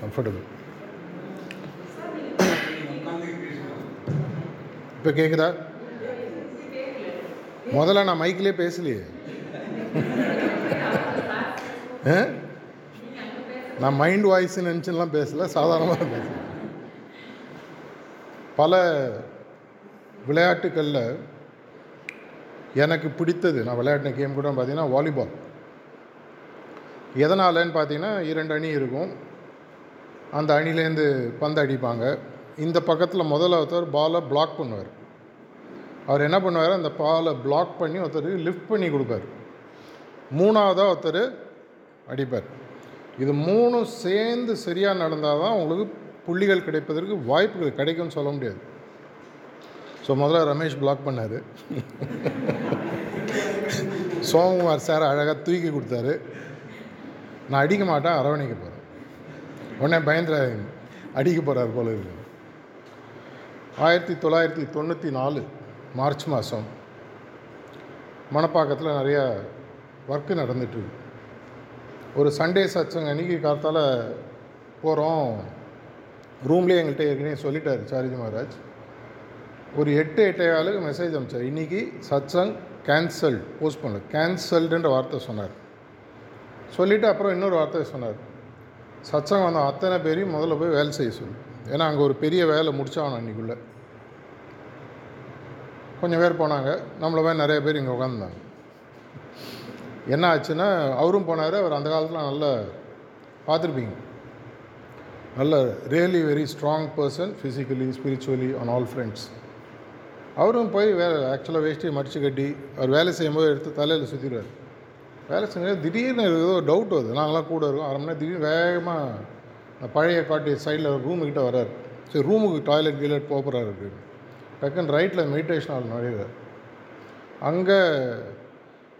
Comfortable இப்போ கேட்குதா முதல்ல நான் மைக்கிலே பேசலையே. ஆ? நான் மைண்ட் வாய்ஸ் நினச்சுலாம் பேசல சாதாரணமாக பேசுகிறேன் பல விளையாட்டுகளில் எனக்கு பிடித்தது நான் விளையாடின கேம் கூட பார்த்தீங்கன்னா வாலிபால் எதனாலன்னு பார்த்தீங்கன்னா இரண்டு அணி இருக்கும். அந்த அணிலேருந்து பந்து அடிப்பாங்க. இந்த பக்கத்தில் முதல்ல ஒருத்தர் பாலை பிளாக் பண்ணுவார். அவர் என்ன பண்ணுவார்? அந்த பாலை பிளாக் பண்ணி ஒருத்தருக்கு லிஃப்ட் பண்ணி கொடுப்பார். மூணாவதாக ஒருத்தர் அடிப்பார். இது மூணும் சேர்ந்து சரியாக நடந்தால் தான் உங்களுக்கு புள்ளிகள் கிடைப்பதற்கு வாய்ப்புகள் கிடைக்கும்னு சொல்ல முடியாது. ஸோ முதல்ல ரமேஷ் பிளாக் பண்ணார். சோமகுமார் சார் அழகாக தூக்கி கொடுத்தாரு. நான் அடிக்க மாட்டேன் அரவணைக்க போகிறேன் உடனே பயந்துராதீங்க அடிக்க போகிறார் போல இருக்கு. ஆயிரத்தி தொள்ளாயிரத்தி தொண்ணூற்றி நாலு மார்ச் மாதம் மணப்பாக்கத்தில் நிறையா ஒர்க்கு நடந்துட்டுருக்கு ஒரு சண்டே சச்சங்க அன்றைக்கி காலத்தால் போகிறோம் ரூம்லேயே எங்கள்கிட்ட ஏற்கனவே சொல்லிட்டார் சாரிஜி மகாராஜ். ஒரு எட்டு எட்டே காலுக்கு மெசேஜ் அனுப்பிச்சார். இன்றைக்கி சத்சங் கேன்சல்ட் போஸ்ட் பண்ணல கேன்சல்டுன்ற வார்த்தை சொன்னார். சொல்லிவிட்டு அப்புறம் இன்னொரு வார்த்தை சொன்னார். சச்சங்கம் வந்த அத்தனை பேரையும் முதல்ல போய் வேலை செய்ய சொல்லு. ஏன்னா அங்கே ஒரு பெரிய வேலை முடிச்சாகணும் அன்றைக்குள்ளே கொஞ்சம் பேர் போனாங்க. நம்மள மாதிரி நிறைய பேர் இங்கே உட்காந்துருந்தாங்க என்ன ஆச்சுன்னா அவரும் போனார். அவர் அந்த காலத்தில் நல்ல பார்த்துருப்பீங்க. நல்ல really very strong person physically spiritually on all friends அவரும் போய் வேலை ஆக்சுவலாக வேஷ்டியை மடிச்சு கட்டி அவர் வேலை செய்யும்போது எடுத்து தலையில் சுற்றிடுவார் வேலை செஞ்சு திடீர்னு ஏதோ டவுட் வருது. நாங்களாம் கூட இருக்கோம். அரை மணி நேரம் திடீர்னு வேகமாக பழைய காட்டி சைடில் ரூமுக்கிட்ட வர்றார். சரி ரூமுக்கு டாய்லெட் கீழட் போகிறாரு அப்படின்னு. டக்குன்னு ரைட்டில் மெடிடேஷன் ஹால் நுழையிறார். அங்கே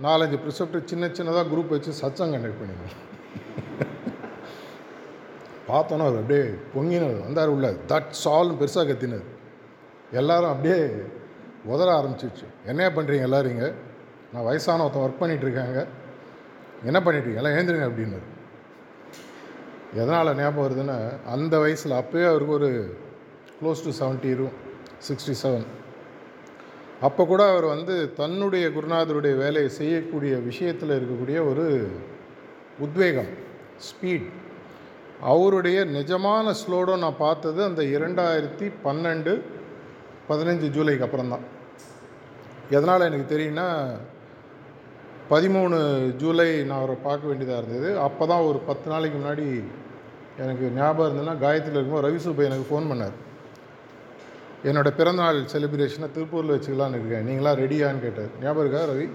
நாலஞ்சு ப்ரிசப்ட்டு சின்ன சின்னதாக குரூப் வச்சு சச்சம் கண்டக்ட் பண்ணிடுவோம் பார்த்தோன்னா அவர் அப்படியே பொங்கினது வந்தார் உள்ள தட் சால்னு பெருசாக கத்தினது எல்லாரும் அப்படியே உதற ஆரம்பிச்சிடுச்சு என்ன பண்ணுறீங்க எல்லாரும் இங்கே? நான் வயசான ஒருத்தன் ஒர்க் பண்ணிகிட்ருக்காங்க என்ன பண்ணிட்டுருக்கீங்க எல்லாம் ஏந்திருங்க அப்படின்னு எதனால் ஞாபகம் வருதுன்னா அந்த வயசில் அப்போயே அவருக்கு ஒரு க்ளோஸ் டு செவன்ட்டி இருக்கும் சிக்ஸ்டி செவன் அப்போ கூட அவர் வந்து தன்னுடைய குருநாதருடைய வேலையை செய்யக்கூடிய விஷயத்தில் இருக்கக்கூடிய ஒரு உத்வேகம் ஸ்பீட் அவருடைய நிஜமான ஸ்லோடோ நான் பார்த்தது அந்த இரண்டாயிரத்தி பன்னெண்டு பதினஞ்சு ஜூலைக்கு அப்புறம் தான் எதனால் எனக்கு தெரியும்னா பதிமூணு ஜூலை நான் அவரை பார்க்க வேண்டியதாக இருந்தது. அப்போ தான் ஒரு பத்து நாளைக்கு முன்னாடி எனக்கு ஞாபகம் இருந்ததுன்னா காயத்தில் இருக்கும்போது ரவி சுப்பை எனக்கு ஃபோன் பண்ணார். என்னோடய பிறந்தநாள் செலிப்ரேஷனை திருப்பூரில் வச்சுக்கலான்னு இருக்கேன். நீங்களாம் ரெடியான்னு கேட்டார். ஞாபகம் இருக்கா ரவி?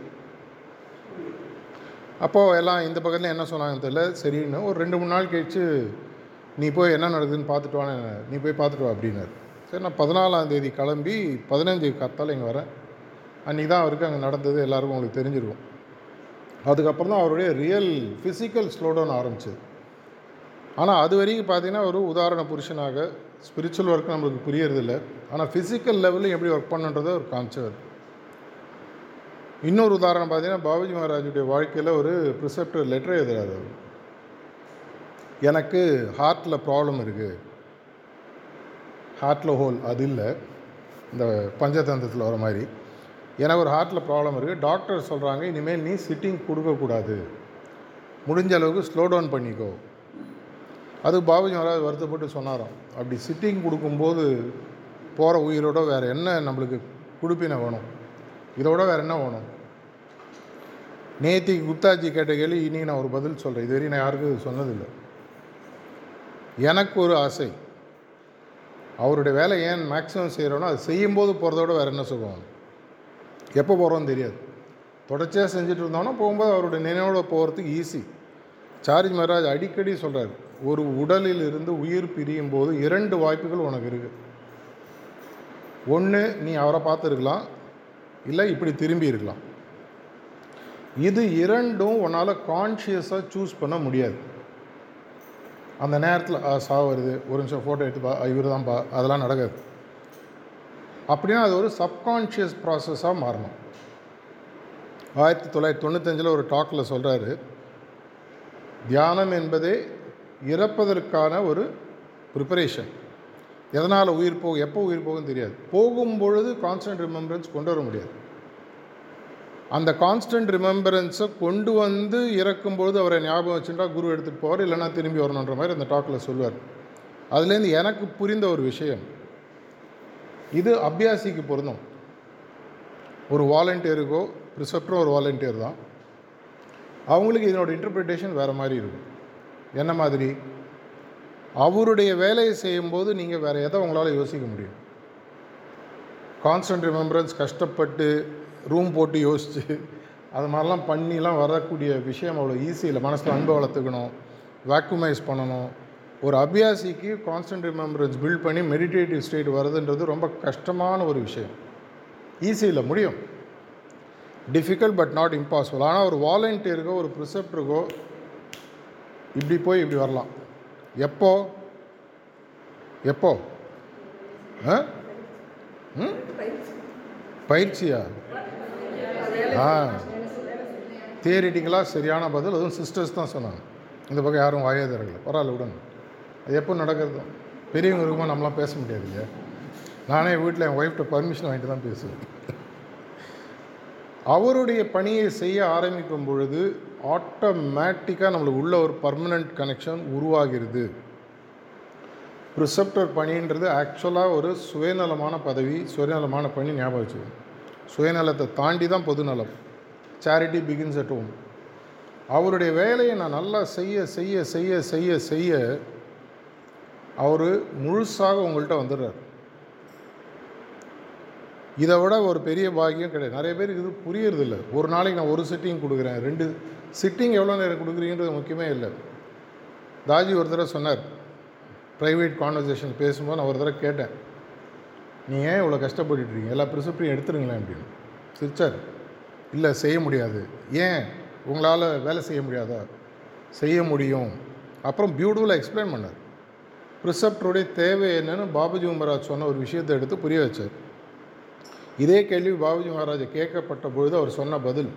அப்போது எல்லாம் இந்த பக்கத்தில் என்ன சொன்னாங்கன்னு தெரியல. சரின்னு ஒரு ரெண்டு மூணு நாள் கழிச்சு நீ போய் என்ன நடக்குதுன்னு பார்த்துட்டு வான்னு நீ போய் பார்த்துட்டு வா அப்படின்னார். சரி நான் பதினாலாம் தேதி கிளம்பி பதினஞ்சு கத்தால் இங்கே வரேன். அன்றைக்கி தான் அவருக்கு அங்கே நடந்தது எல்லாருக்கும் உங்களுக்கு தெரிஞ்சிருக்கும். அதுக்கப்புறம் தான் அவருடைய ரியல் ஃபிசிக்கல் ஸ்லோடவுன் ஆரம்பிச்சது. ஆனால் அது வரைக்கும் பார்த்தீங்கன்னா ஒரு உதாரண புருஷனாக ஸ்பிரிச்சுவல் ஒர்க் நம்மளுக்கு புரியறதில்ல. ஆனால் ஃபிசிக்கல் லெவலில் எப்படி ஒர்க் பண்ணுன்றதை ஒரு காமிச்சவர் இன்னொரு உதாரணம் பார்த்தீங்கன்னா பாபுஜி மகாராஜுடைய வாழ்க்கையில் ஒரு ப்ரிசெப்டர் லெட்டர் எழுதுறாரு அவர். எனக்கு ஹார்ட்டில் ப்ராப்ளம் இருக்குது ஹார்ட்டில் ஹோல் அது இல்லை. இந்த பஞ்சதந்திரத்தில் வர மாதிரி. எனக்கு ஒரு ஹார்ட்டில் ப்ராப்ளம் இருக்குது டாக்டர் சொல்கிறாங்க இனிமேல் நீ சிட்டிங் கொடுக்கக்கூடாது. முடிஞ்ச அளவுக்கு ஸ்லோ டவுன் பண்ணிக்கோ. அது பாபுஜி மகாராஜ் வருத்தப்பட்டு சொன்னாராம். அப்படி சிட்டிங் கொடுக்கும்போது போகிற உயிரோட வேறு என்ன நம்மளுக்கு குடுப்பின வேணும்? இதோட வேறு என்ன வேணும்? நேத்திக்கு குப்தாஜி கேட்ட கேள்வி இன்றைக்கி நான் ஒரு பதில் சொல்கிறேன் இதுவரையும் நான் யாருக்கும் சொன்னதில்லை. எனக்கு ஒரு ஆசை. அவருடைய வேலை ஏன் மேக்ஸிமம் செய்கிறோன்னா அது செய்யும்போது போகிறதோட வேறு என்ன சுகம்? எப்போ போகிறோன்னு தெரியாது. தொடர்ச்சியாக செஞ்சுட்டு இருந்தோம்னா போகும்போது அவருடைய நினைவோட போகிறதுக்கு ஈஸி சார்ஜ் மகாராஜ் அடிக்கடி சொல்கிறார் ஒரு உடலில் இருந்து உயிர் பிரியும் போது இரண்டு வாய்ப்புகள் உனக்கு இருக்குது ஒன்று நீ அவரை பார்த்துருக்கலாம் இல்லை இப்படி திரும்பி இருக்கலாம். இது இரண்டும் உன்னால் கான்ஷியஸாக சூஸ் பண்ண முடியாது. அந்த நேரத்தில் சா வருது ஒரு நிமிஷம் ஃபோட்டோ எடுத்து பா இவர் தான் பா அதெல்லாம் நடக்காது. அப்படின்னா அது ஒரு சப்கான்ஷியஸ் ப்ராசஸாக மாறணும். ஆயிரத்தி தொள்ளாயிரத்தி தொண்ணூத்தஞ்சில் ஒரு டாக்கில் சொல்கிறாரு தியானம் என்பதே இறப்பதற்கான ஒரு ப்ரிப்பரேஷன் எதனால் உயிர் போகும் எப்போ உயிர் போகும் தெரியாது. போகும் பொழுது கான்ஸ்டன்ட் ரிமெம்பரன்ஸ் கொண்டு வர முடியாது. அந்த கான்ஸ்டன்ட் ரிமெம்பரன்ஸை கொண்டு வந்து இறக்கும்பொழுது அவரை ஞாபகம் வச்சுட்டா குரு எடுத்துகிட்டு போவார் இல்லைன்னா திரும்பி வரணுன்ற மாதிரி அந்த டாக்கில் சொல்லுவார். அதுலேருந்து எனக்கு புரிந்த ஒரு விஷயம் இது அபியாசிக்கு பொருந்தும். ஒரு வாலண்டியருக்கோ ப்ரிசப்டரும் ஒரு வாலண்டியர் தான். அவங்களுக்கு இதனோட இன்டர்பிரிட்டேஷன் வேறு மாதிரி இருக்கும். என்ன மாதிரி? அவருடைய வேலையை செய்யும்போது நீங்கள் வேறு எதை உங்களால் யோசிக்க முடியும்? கான்ஸ்டன்ட் ரிமெம்பரன்ஸ் கஷ்டப்பட்டு ரூம் போட்டு யோசித்து அது மாதிரிலாம் பண்ணிலாம் வரக்கூடிய விஷயம் அவ்வளோ ஈஸி இல்லை. மனசில் அன்பை வளர்த்துக்கணும் வேக்குமைஸ் பண்ணணும். ஒரு அபியாசிக்கு கான்ஸ்டன்ட் ரிமெம்பரன்ஸ் பில்ட் பண்ணி மெடிடேட்டிவ் ஸ்டேட் வருதுன்றது ரொம்ப கஷ்டமான ஒரு விஷயம். ஈஸி இல்லை முடியும். டிஃபிகல்ட் பட் நாட் இம்பாசிபிள் ஆனால் ஒரு வாலண்டியருக்கோ ஒரு ப்ரிசெப்டருக்கோ இப்படி போய் இப்படி வரலாம். எப்போ? எப்போ? ஆ? ம்? பயிற்சியா? ஆ. தியரிட்டிக்கலாக சரியான பதில். அதுவும் சிஸ்டர்ஸ் தான் சொன்னாங்க. இந்த பக்கம் யாரும் வாயே பரவாயில்ல விடுங்க. அது எப்போ நடக்கிறது. பெரியவங்க இருக்கும்போது நம்மளாம் பேச முடியாது இல்லையா? நானே வீட்டில் என் ஒய்ஃப்ட்ட பர்மிஷன் வாங்கிட்டு தான் பேசுவேன். அவருடைய பணியை செய்ய ஆரம்பிக்கும் பொழுது ஆட்டோமேட்டிக்காக நம்மளுக்கு உள்ள ஒரு பர்மனண்ட் கனெக்ஷன் உருவாகிறது. ரிசப்டர் பணின்றது ஆக்சுவலாக ஒரு சுயநலமான பதவி சுயநலமான பணி ஞாபகம் வச்சுக்கணும் சுயநலத்தை தாண்டி தான் பொதுநலம். சேரிட்டி பிகின்ஸ் அட் ஹோம் அவருடைய வேலையை நான் நல்லா செய்ய செய்ய செய்ய செய்ய செய்ய அவர் முழுசாக உங்கள்கிட்ட வந்துடுறார். இதை விட ஒரு பெரிய பாக்கியம் கிடையாது. நிறைய பேருக்கு இது புரியறதில்ல ஒரு நாளைக்கு நான் ஒரு சிட்டிங் கொடுக்குறேன். ரெண்டு சிட்டிங் எவ்வளோ நேரம் கொடுக்குறீங்கிறது முக்கியமே இல்லை. தாஜி ஒரு தடவை சொன்னார். ப்ரைவேட் கான்வர்சேஷன் பேசும்போது நான் ஒரு தடவை கேட்டேன். நீ ஏன் இவ்வளோ கஷ்டப்பட்டுருக்கீங்க எல்லா ப்ரிசிப்டையும் எடுத்துருங்களேன் அப்படின்னு. சிரிச்சார். இல்லை செய்ய முடியாது. ஏன்? உங்களால் வேலை செய்ய முடியாதா? செய்ய முடியும். அப்புறம் பியூட்டிஃபுல்லாக எக்ஸ்பிளைன் பண்ணார். ரிசப்டருடைய தேவை என்னன்னு பாபுஜி மகாராஜ் சொன்ன ஒரு விஷயத்தை எடுத்து புரிய வச்சார். இதே கேள்வி பாபுஜி மகாராஜ் கேட்கப்பட்ட பொழுது அவர் சொன்ன பதில்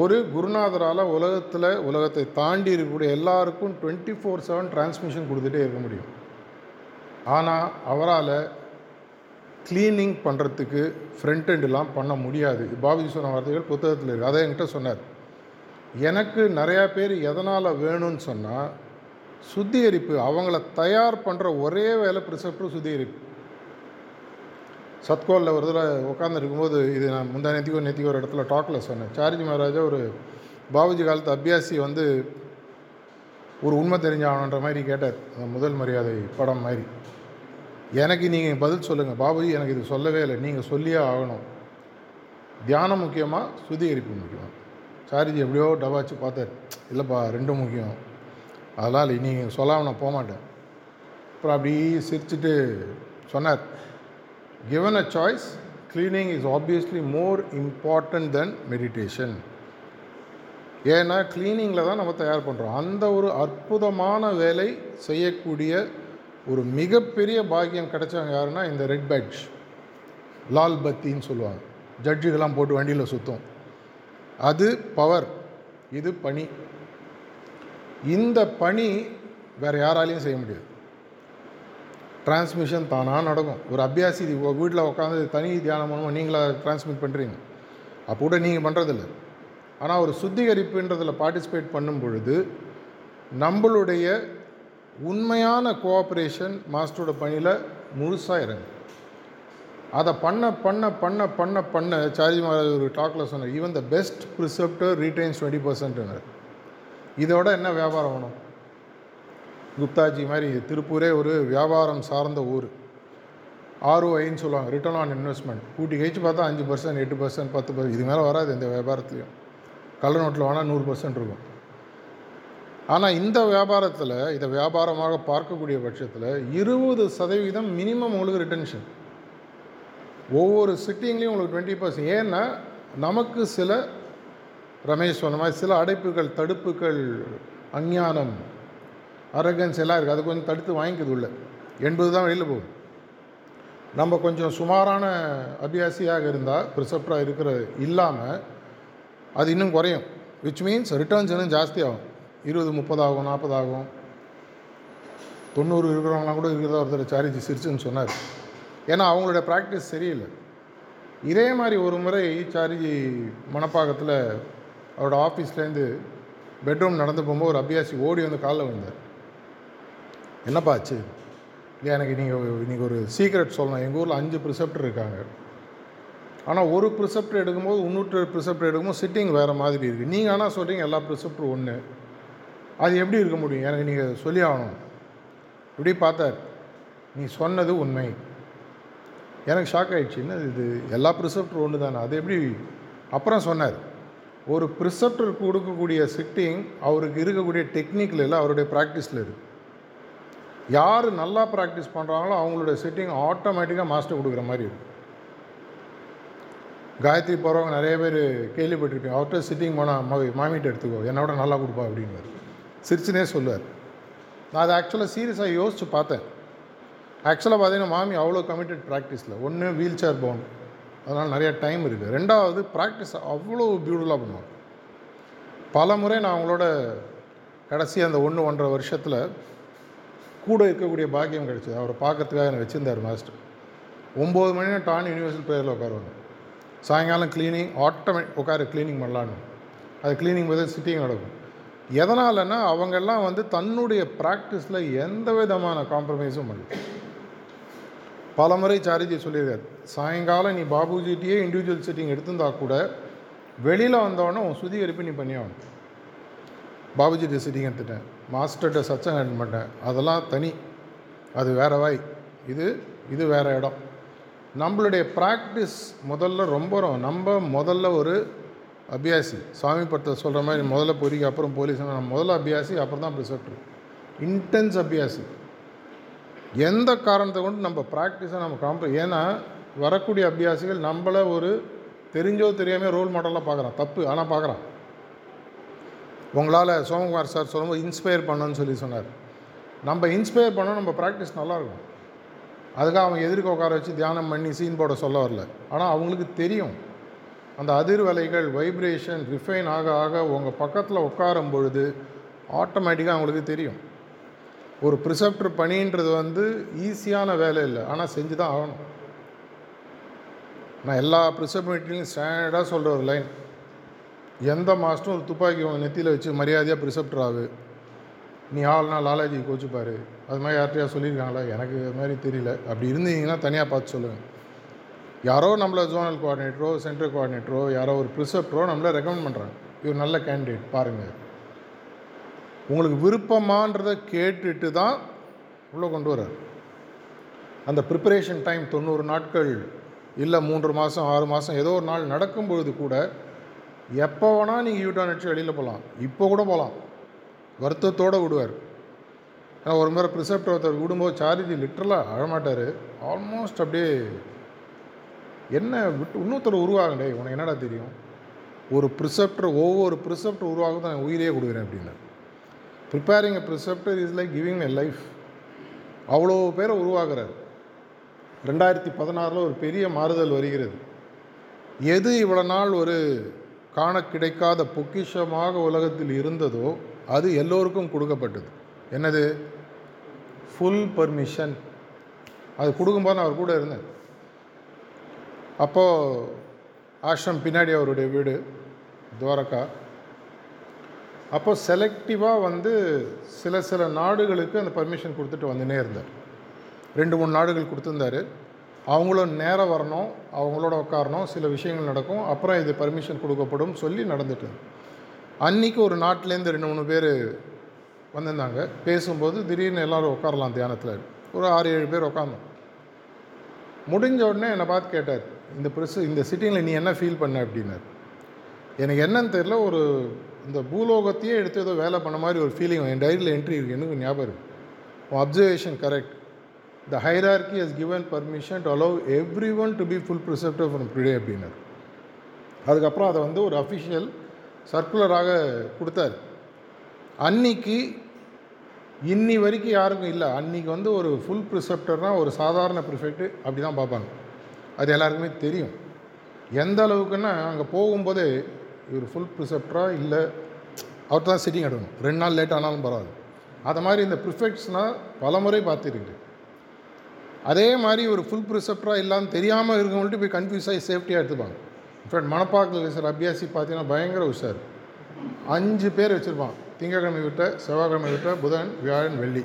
ஒரு குருநாதரால் உலகத்தில் உலகத்தை தாண்டி இருக்கக்கூடிய எல்லாருக்கும் டுவெண்ட்டி ஃபோர் செவன் டிரான்ஸ்மிஷன் கொடுத்துட்டே இருக்க முடியும். ஆனால் அவரால் க்ளீனிங் பண்ணுறதுக்கு ஃப்ரண்ட் எண்டெலாம் பண்ண முடியாது. பாபுஜி சொன்ன வார்த்தைகள் புத்தகத்தில் இருக்குது அதை என்கிட்ட சொன்னார். எனக்கு நிறையா பேர் எதனால் வேணும்னு சொன்னால் சுத்திகரிப்பு அவங்கள தயார் பண்ணுற ஒரே வேலை ப்ரிசப்டர் சுத்திகரிப்பு. சத்கோலில் ஒரு தடவை உட்காந்துருக்கும்போது இது நான் முந்தா நேத்திக்கோ நேத்திக்கோ ஒரு இடத்துல டாக்கில் சொன்னேன். சார்ஜி மகாராஜா ஒரு பாபுஜி காலத்து அபியாசி வந்து ஒரு உண்மை தெரிஞ்சாகணுன்ற மாதிரி கேட்டார். அந்த முதல் மரியாதை படம் மாதிரி. எனக்கு நீங்கள் பதில் சொல்லுங்கள் பாபுஜி எனக்கு இது சொல்லவே இல்லை. நீங்கள் சொல்லியே ஆகணும். தியானம் முக்கியமாக சுத்திகரிப்பு முக்கியம்? சாரிஜி எப்படியோ டபாச்சு பார்த்தார். இல்லைப்பா ரெண்டும் முக்கியம். அதெல்லாம் இல்லை நீங்கள் சொல்லாமல் நான் போக மாட்டேன் அப்புறம் அப்படி சிரிச்சுட்டு சொன்னார் given a choice cleaning is obviously more important than meditation ஏன்னா க்ளீனிங்கில் தான் நம்ம தயார் பண்ணுறோம் அந்த ஒரு அற்புதமான வேலை செய்யக்கூடிய ஒரு மிகப்பெரிய பாக்கியம் கிடைச்சவங்க யாருன்னா இந்த ரெட் பேட்ச் லால் பத்தின்னு சொல்லுவாங்க. ஜட்ஜுக்கெல்லாம் போட்டு வண்டியில் சுற்றும் அது பவர் இது பணி. இந்த பணி வேறு யாராலையும் செய்ய முடியாது. டிரான்ஸ்மிஷன் தானாக நடக்கும். ஒரு அபியாசி வீட்டில் உட்காந்து தனி தியானம் மூலமாக நீங்களாக டிரான்ஸ்மிட் பண்ணுறீங்க அப்போ கூட நீங்கள் பண்ணுறதில்ல ஆனால் ஒரு சுத்திகரிப்புன்றதில் பார்ட்டிசிபேட் பண்ணும் பொழுது நம்மளுடைய உண்மையான கோஆப்ரேஷன் மாஸ்டரோட பணியில் முழுசாக இறங்கும். அதை பண்ண பண்ண பண்ண பண்ண பண்ண சார்ஜி மகாராஜ் ஒரு டாக்கில் சொன்னார் even the best preceptor retains twenty பர்சன்ட்னர் இதோட என்ன வியாபாரம் வேணும்? குப்தாஜி மாதிரி திருப்பூரே ஒரு வியாபாரம் சார்ந்த ஊர். ஆர்ஓஐன்னு சொல்லுவாங்க. ரிட்டர்ன் ஆன் இன்வெஸ்ட்மெண்ட் கூட்டி கழிச்சு பார்த்தா அஞ்சு பர்சன்ட் எட்டு பர்சன்ட் பத்து பர்சன்ட் இது மேலே வராது இந்த வியாபாரத்துலையும். கள்ள நோட்டில் வேணால் நூறு பர்சன்ட் இருக்கும். ஆனால் இந்த வியாபாரத்தில் இதை வியாபாரமாக பார்க்கக்கூடிய பட்சத்தில் இருபது சதவீதம் மினிமம் உங்களுக்கு ரிட்டன்ஷன் ஒவ்வொரு சிட்டிங்லேயும் உங்களுக்கு டுவெண்ட்டி பர்சன்ட் ஏன்னா நமக்கு சில ரமேஷ் சொன்ன மாதிரி சில அடைப்புகள் தடுப்புகள் அஞ்ஞானம் அரகன்ஸ் எல்லாம் இருக்குது அது கொஞ்சம் தடுத்து வாங்கிக்குது உள்ள. எண்பது தான் வெளியில் போகும் நம்ம கொஞ்சம் சுமாரான அபியாசியாக இருந்தால் ப்ரிசப்டாக இருக்கிற இல்லாமல் அது இன்னும் குறையும். விச் மீன்ஸ் ரிட்டர்ன்ஸ் இன்னும் ஜாஸ்தி ஆகும். இருபது முப்பதாகும் நாற்பதாகும் தொண்ணூறு இருக்கிறவங்களாம் கூட இருக்கிறதா ஒருத்தர் சாரிஜி சிரிச்சுன்னு சொன்னார். ஏன்னா அவங்களோட ப்ராக்டிஸ் சரியில்லை. இதே மாதிரி ஒரு முறை சாரிஜி மணப்பாக்கத்தில் அவரோட ஆஃபீஸ்லேருந்து பெட்ரூம் நடந்து போகும்போது ஒரு அபியாசி ஓடி வந்து காலில் விழுந்தார். என்னப்பா ஆச்சு? இல்லையா எனக்கு நீங்கள் இன்றைக்கி ஒரு சீக்ரெட் சொல்லணும். எங்கள் ஊரில் அஞ்சு ப்ரிசெப்டர் இருக்காங்க. ஆனால் ஒரு ப்ரிசெப்டர் எடுக்கும்போது இன்னொரு ப்ரிசெப்டர் எடுக்கும்போது சிட்டிங் வேறு மாதிரி இருக்குது நீங்கள் ஆனால் சொல்கிறீங்க எல்லா ப்ரிசெப்டரும் ஒன்று அது எப்படி இருக்க முடியும்? எனக்கு நீங்கள் சொல்லி ஆகணும். இப்படி பார்த்தார். நீ சொன்னது உண்மை. எனக்கு ஷாக் ஆகிடுச்சு என்ன இது? எல்லா ப்ரிசெப்டரும் ஒன்று தானே அது எப்படி? அப்புறம் சொன்னார். ஒரு ப்ரிசப்டர் கொடுக்கக்கூடிய சிட்டிங் அவருக்கு இருக்கக்கூடிய டெக்னிக்கில் இல்லை அவருடைய ப்ராக்டிஸில் இருக்குது யார் நல்லா ப்ராக்டிஸ் பண்ணுறாங்களோ அவங்களுடைய சிட்டிங் ஆட்டோமேட்டிக்காக மாஸ்டர் கொடுக்குற மாதிரி இருக்கும் காயத்ரி போகிறவங்க நிறைய பேர் கேள்விப்பட்டிருப்பீங்க அவர்கிட்ட சிட்டிங் போனால் மாவி மாமிட்ட எடுத்துக்கோ என்னோட நல்லா கொடுப்பா அப்படின்வார் சிரிச்சுனே சொல்லுவார். நான் அதை ஆக்சுவலாக சீரியஸாக யோசித்து பார்த்தேன். ஆக்சுவலாக பார்த்தீங்கன்னா மாமி அவ்வளோ கமிட்டட் ப்ராக்டிஸில் ஒன்று வீல் சேர் போகணும் அதனால் நிறைய டைம் இருக்குது ரெண்டாவது ப்ராக்டிஸ் அவ்வளோ பியூட்டிஃபுல்லாக பண்ணுவோம் பல முறை நான் அவங்களோட கடைசி அந்த ஒன்று ஒன்றரை வருஷத்தில் கூட இருக்கக்கூடிய பாக்கியம் கிடச்சிது. அவரை பார்க்கறதுக்காக எனக்கு வச்சுருந்தார் மாஸ்டர் ஒம்பது மணி டான் யூனிவர்சல் ப்ரேயரில் உட்காருவாங்க. சாயங்காலம் க்ளீனிங் ஆட்டோமேட் உட்கார க்ளீனிங் பண்ணலான்னு. அது க்ளீனிங் போது சிட்டிங் நடக்கும். எதனாலன்னா அவங்கெல்லாம் வந்து தன்னுடைய ப்ராக்டிஸில் எந்த விதமான காம்ப்ரமைஸும் பண்ணல. பலமுறை சாரிஜி சொல்லியிருக்காரு சாயங்காலம் நீ பாபுஜிட்டையே இண்டிவிஜுவல் சிட்டிங் எடுத்திருந்தா கூட வெளியில் வந்தவொடனே உன் சுதிகரிப்பு நீ பண்ணி ஆகணும். பாபுஜிட்ட சிட்டிங் எடுத்துட்டேன். மாஸ்டர்கிட்ட சச்சங்க அட்டன் பண்ணிட்டேன் அதெல்லாம் தனி. அது வேறு வாய். இது இது வேறு இடம். நம்மளுடைய ப்ராக்டிஸ் முதல்ல ரொம்ப நம்ம முதல்ல ஒரு அபியாசி. சாமி படத்தை சொல்கிற மாதிரி முதல்ல பொறிக்க அப்புறம் போலீஸ் முதல்ல அபியாசி அப்புறம் தான் ப்ரிசெப்டர் இன்டென்ஸ் அபியாசி. எந்த காரணத்தை கொண்டு நம்ம ப்ராக்டிஸை நம்ம காம்ப ஏன்னா வரக்கூடிய அபியாசிகள் நம்மளை ஒரு தெரிஞ்சோ தெரியாமல் ரோல் மாடலாக பார்க்குறான். தப்பு. ஆனால் பார்க்குறான். உங்களால் சோமகுமார் சார் சொல்லும்போது இன்ஸ்பயர் பண்ணணும்னு சொல்லி சொன்னார். நம்ம இன்ஸ்பயர் பண்ணால் நம்ம ப்ராக்டிஸ் நல்லாயிருக்கும் அதுக்காக அவங்க எதிர்க்க உட்கார வச்சு தியானம் பண்ணி சீன் போட சொல்ல வரல. ஆனால் அவங்களுக்கு தெரியும். அந்த அதிர்வலைகள் வைப்ரேஷன் ரிஃபைன் ஆக ஆக உங்கள் பக்கத்தில் உட்காரும் பொழுது ஆட்டோமேட்டிக்காக அவங்களுக்கு தெரியும். ஒரு ப்ரிசெப்டர் பணின்றது வந்து ஈஸியான வேலை இல்லை. ஆனால் செஞ்சு தான் ஆகணும். நான் எல்லா ப்ரிசெப்ட் மீட்டிங்லையும் ஸ்டாண்டர்டாக சொல்கிற ஒரு லைன் எந்த மாஸ்டரும் ஒரு துப்பாக்கி உங்கள் நெத்தியில் வச்சு மரியாதையாக ப்ரிசெப்டர் ஆகு. நீ ஆள்னா லாலாஜி கோச்சுப்பார். அது மாதிரி யார்கிட்டயா சொல்லியிருக்காங்களா? எனக்கு அது மாதிரி தெரியல. அப்படி இருந்தீங்கன்னா தனியாக பார்த்து சொல்லுங்கள் யாரோ நம்மளை ஜோனல் கோஆர்டினேட்டரோ சென்ட்ரல் கோஆர்டினேட்டரோ யாரோ ஒரு ப்ரிசெப்டரோ நம்மளை ரெக்கமெண்ட் பண்ணுறாங்க இவர் நல்ல கேண்டிடேட் பாருங்கள் உங்களுக்கு விருப்பமான்றதை கேட்டுட்டு தான் உள்ளே கொண்டு வர்றார். அந்த ப்ரிப்பரேஷன் டைம் தொண்ணூறு நாட்கள் இல்லை மூன்று மாதம் ஆறு மாதம் ஏதோ ஒரு நாள் நடக்கும் பொழுது கூட எப்போ வேணால் நீங்கள் யூட்டர்ன் அடிச்சு வெளியில் போகலாம். இப்போ கூட போகலாம். வருத்தத்தோடு விடுவார். ஏன்னா ஒரு முறை ப்ரிசெப்ட் ஒருத்தர் விடும்போது சாரிஜி லிட்டரலாக அழமாட்டார். ஆல்மோஸ்ட் அப்படியே என்ன விட்டு இன்னொருத்தர் உருவாகண்டே உனக்கு என்னடா தெரியும்? ஒரு ப்ரிசெப்டர் ஒவ்வொரு ப்ரிசெப்டர் உருவாக தான் உயிரையே கொடுக்குறேன் அப்படின்னு. Preparing a preceptor is like giving a life அவ்வளோ பேரை உருவாகிறார் ரெண்டாயிரத்தி பதினாறில் ஒரு பெரிய மாறுதல் வருகிறது. எது இவ்வளோ நாள் ஒரு காண கிடைக்காத பொக்கிஷமாக உலகத்தில் இருந்ததோ அது எல்லோருக்கும் கொடுக்கப்பட்டது. என்னது? ஃபுல் பர்மிஷன் அது கொடுக்கும்போது நான் அவர் கூட இருந்தேன். அப்போது ஆஷ்ரம் பின்னாடி அவருடைய வீடு துவாரகா. அப்போ செலக்டிவாக வந்து சில சில நாடுகளுக்கு அந்த பர்மிஷன் கொடுத்துட்டு வந்துனே இருந்தார். ரெண்டு மூணு நாடுகள் கொடுத்துருந்தாரு. அவங்களும் நேரம் வரணும் அவங்களோட உட்காரணும் சில விஷயங்கள் நடக்கும் அப்புறம் இது பர்மிஷன் கொடுக்கப்படும் சொல்லி நடந்துட்டு. இருந்தது. அன்னைக்கு ஒரு நாட்டிலேருந்து ரெண்டு மூணு பேர் வந்திருந்தாங்க. பேசும்போது திடீர்னு எல்லாரும் உட்காரலாம் தியானத்தில். ஒரு ஆறு ஏழு பேர் உட்காந்தோம் முடிஞ்ச உடனே என்னை பார்த்து கேட்டார் இந்த ப்ரெஸ் இந்த சிட்டிங்கில் நீ என்ன ஃபீல் பண்ண? அப்படின்னார். எனக்கு என்னன்னு தெரியல ஒரு இந்த பூலோகத்தையே எடுத்து ஏதோ வேலை பண்ண மாதிரி ஒரு ஃபீலிங் என் டைரியில் என்ட்ரி இருக்குது எனக்கு ஞாபகம் இருக்கு. உன் observation correct the hierarchy has given permission to allow everyone to be full preceptive from today அப்படின்னார். அதுக்கப்புறம் அதை வந்து ஒரு அஃபிஷியல் சர்க்குலராக கொடுத்தாரு. அன்னைக்கு இன்னி வரைக்கும் யாருக்கும் இல்லை. அன்னைக்கு வந்து ஒரு ஃபுல் ப்ரிசெப்டர்னால் ஒரு சாதாரண ப்ரிஃபெக்ட் அப்படி தான் பார்ப்பாங்க. அது எல்லாருக்குமே தெரியும். எந்த அளவுக்குன்னா அங்கே போகும்போதே இவர் ஃபுல் ப்ரிசெப்டரா இல்லை. அவர் தான் சிட்டிங் எடுக்கணும் ரெண்டு நாள் லேட் ஆனாலும் பரவாயில்ல. அது மாதிரி இந்த ப்ரிஃபெக்ட்ஸ்னால் பல முறை பார்த்துருக்கு அதே மாதிரி ஒரு ஃபுல் ப்ரிசெப்டராக இல்லாமல் தெரியாமல் இருக்கவங்கள்ட்ட போய் கன்ஃபியூஸ் ஆகி சேஃப்டியாக எடுத்துப்பாங்க. இன்ஃபேக்ட் மணப்பாக்கில் சார். அபியாசி பார்த்தீங்கன்னா பயங்கர உஷார். அஞ்சு பேர் வச்சுருப்பான். திங்கக்கிழமை விட்ட செவ்வாய்க்கிழமை விட்ட புதன் வியாழன் வெள்ளி.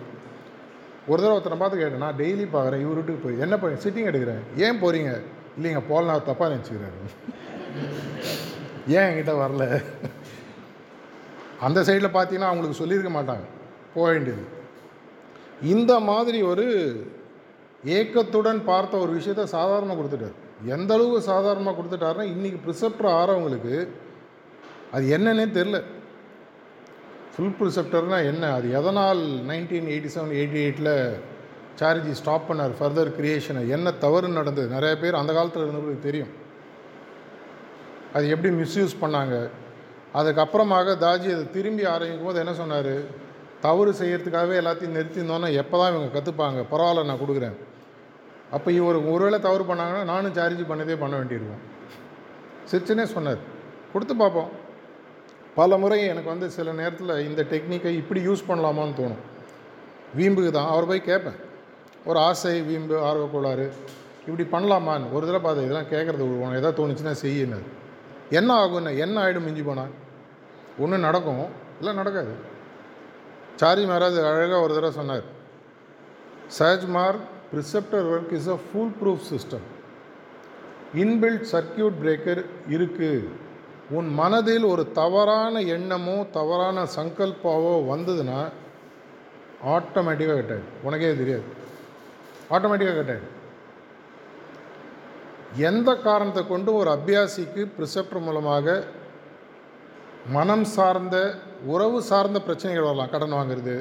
ஒரு தடவை ஒருத்தனை பார்த்து கேட்டேன் நான் டெய்லி பார்க்குறேன். இவர் வீட்டுக்கு போய் என்ன பண்ணி? சிட்டிங் எடுக்கிறேன். ஏன் போகிறீங்க இல்லைங்க போல நான் தப்பாக நினச்சிக்கிறேன் ஏன் என்கிட்ட வரல? அந்த சைடில் பார்த்தீங்கன்னா அவங்களுக்கு சொல்லியிருக்க மாட்டாங்க. போக வேண்டியது. இந்த மாதிரி ஒரு ஏக்கத்துடன் பார்த்த ஒரு விஷயத்த சாதாரணமாக கொடுத்துட்டார். எந்த அளவுக்கு சாதாரணமாக கொடுத்துட்டாருன்னா இன்றைக்கி ப்ரிசெப்டர் ஆறவங்களுக்கு அது என்னன்னே தெரில ஃபுல் ப்ரிசெப்டர்னால் என்ன? அது எதனால் நைன்டீன் எயிட்டி செவன் எயிட்டி எயிட்டில் சாரிஜி ஸ்டாப் பண்ணார்? ஃபர்தர் கிரியேஷனை என்ன தவறு நடந்தது? நிறைய பேர் அந்த காலத்தில் இருந்தவங்களுக்கு தெரியும். அது எப்படி மிஸ்யூஸ் பண்ணாங்க? அதுக்கப்புறமாக தாஜி அதை திரும்பி ஆரம்பிக்கும் போது என்ன சொன்னார்? தவறு செய்கிறதுக்காகவே எல்லாத்தையும் நிறுத்தியிருந்தோன்னா எப்போ தான் இவங்க கற்றுப்பாங்க பரவாயில்ல நான் கொடுக்குறேன். அப்போ இவர் ஒருவேளை தவறு பண்ணாங்கன்னா நானும் சார்ஜ் பண்ணதே பண்ண வேண்டியிருக்கும். சிரிச்சுனே சொன்னார். கொடுத்து பார்ப்போம். பல முறை எனக்கு வந்து சில நேரத்தில் இந்த டெக்னிக்கை இப்படி யூஸ் பண்ணலாமான்னு தோணும். வீம்புக்கு தான். அவர் போய் கேட்பேன். ஒரு ஆசை வீம்பு ஆர்வக்கோளாறு இப்படி பண்ணலாமான்னு. ஒரு தடவை பார்த்து இதெல்லாம் கேட்குறது உனக்கு எதாவது தோணுச்சுன்னா செய்யினார் என்ன ஆகும்னு என்ன ஆகிடும் மிஞ்சி போனால் ஒன்று நடக்கும். இல்லை நடக்காது. சாரி மகாராஜ் அழகாக ஒரு தடவை சொன்னார். Sahajmarg preceptor work is a foolproof system inbuilt circuit breaker இருக்குது உன் மனதில் ஒரு தவறான எண்ணமோ தவறான சங்கல்பாவோ வந்ததுன்னா ஆட்டோமேட்டிக்காக கட்டாயிடும் உனக்கே தெரியாது. ஆட்டோமேட்டிக்காக கட்டாயிடும் எந்த காரணத்தை கொண்டு ஒரு அபியாசிக்கு ப்ரிசெப்டர் மூலமாக மனம் சார்ந்த உறவு சார்ந்த பிரச்சனைகள் வரலாம் கடன் வாங்குறது